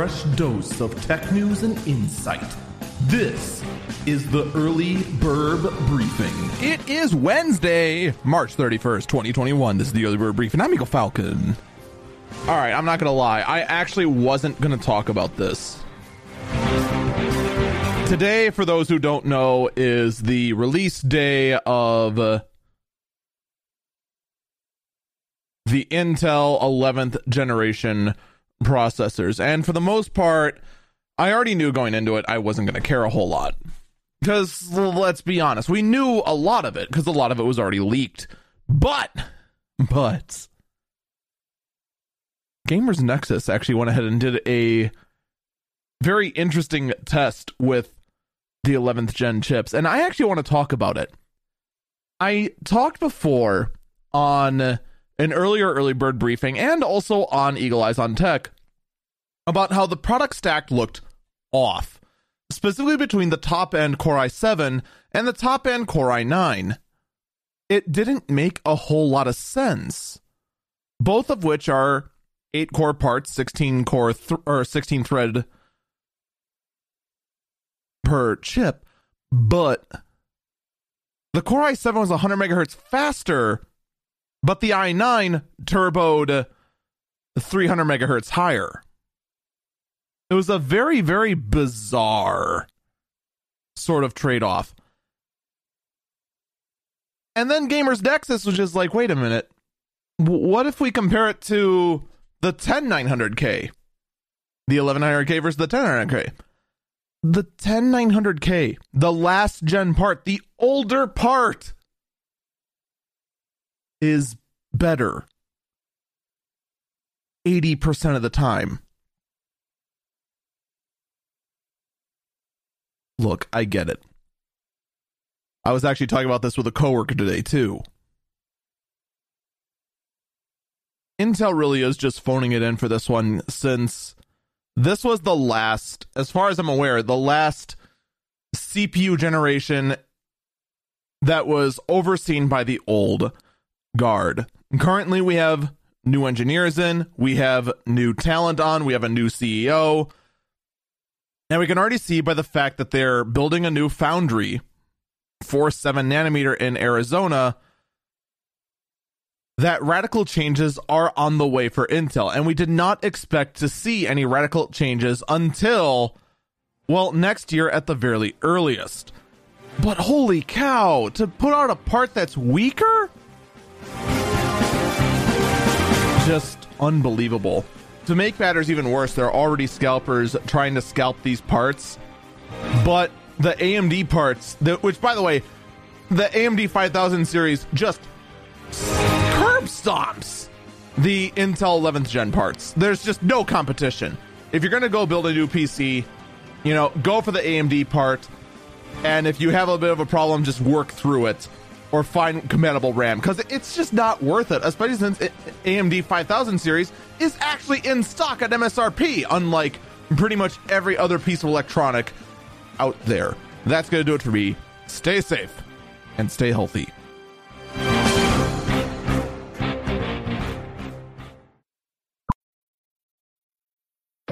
fresh dose of tech news and insight. This is the Early Bird Briefing. It is Wednesday, March 31st, 2021. This is the Early Bird Briefing. I'm Eagle Falcon. All right, I'm not going to lie. I actually wasn't going to talk about this. Today, for those who don't know, is the release day of uh, the Intel 11th generation processors. And for the most part, I already knew going into it I wasn't going to care a whole lot. Because let's be honest, we knew a lot of it because a lot of it was already leaked. But, but, Gamers Nexus actually went ahead and did a very interesting test with the 11th gen chips. And I actually want to talk about it. I talked before on an earlier early bird briefing and also on Eagle Eyes on Tech about how the product stack looked off, specifically between the top end Core i7 and the top end Core i9. It didn't make a whole lot of sense. Both of which are 8 core parts, 16 core th- or 16 thread per chip, but the Core i7 was 100 megahertz faster, but the i9 turboed 300 megahertz higher. It was a very, very bizarre sort of trade off. And then Gamers Nexus was just like, wait a minute. What if we compare it to the 10900K? The 11900K versus the 10900K? The 10900K, the last gen part, the older part, is better 80% of the time. Look, I get it. I was actually talking about this with a coworker today, too. Intel really is just phoning it in for this one since this was the last, as far as I'm aware, the last CPU generation that was overseen by the old guard. Currently, we have new engineers in, we have new talent on, we have a new CEO. And we can already see by the fact that they're building a new foundry for 7 nanometer in Arizona that radical changes are on the way for Intel. And we did not expect to see any radical changes until, well, next year at the very earliest. But holy cow, to put out a part that's weaker? Just unbelievable. To make matters even worse, there are already scalpers trying to scalp these parts. But the AMD parts, which by the way, the AMD 5000 series just curb stomps the Intel 11th gen parts. There's just no competition. If you're going to go build a new PC, you know, go for the AMD part. And if you have a bit of a problem, just work through it or find compatible RAM because it's just not worth it, especially since AMD 5000 series is actually in stock at MSRP, unlike pretty much every other piece of electronic out there. That's going to do it for me. Stay safe and stay healthy.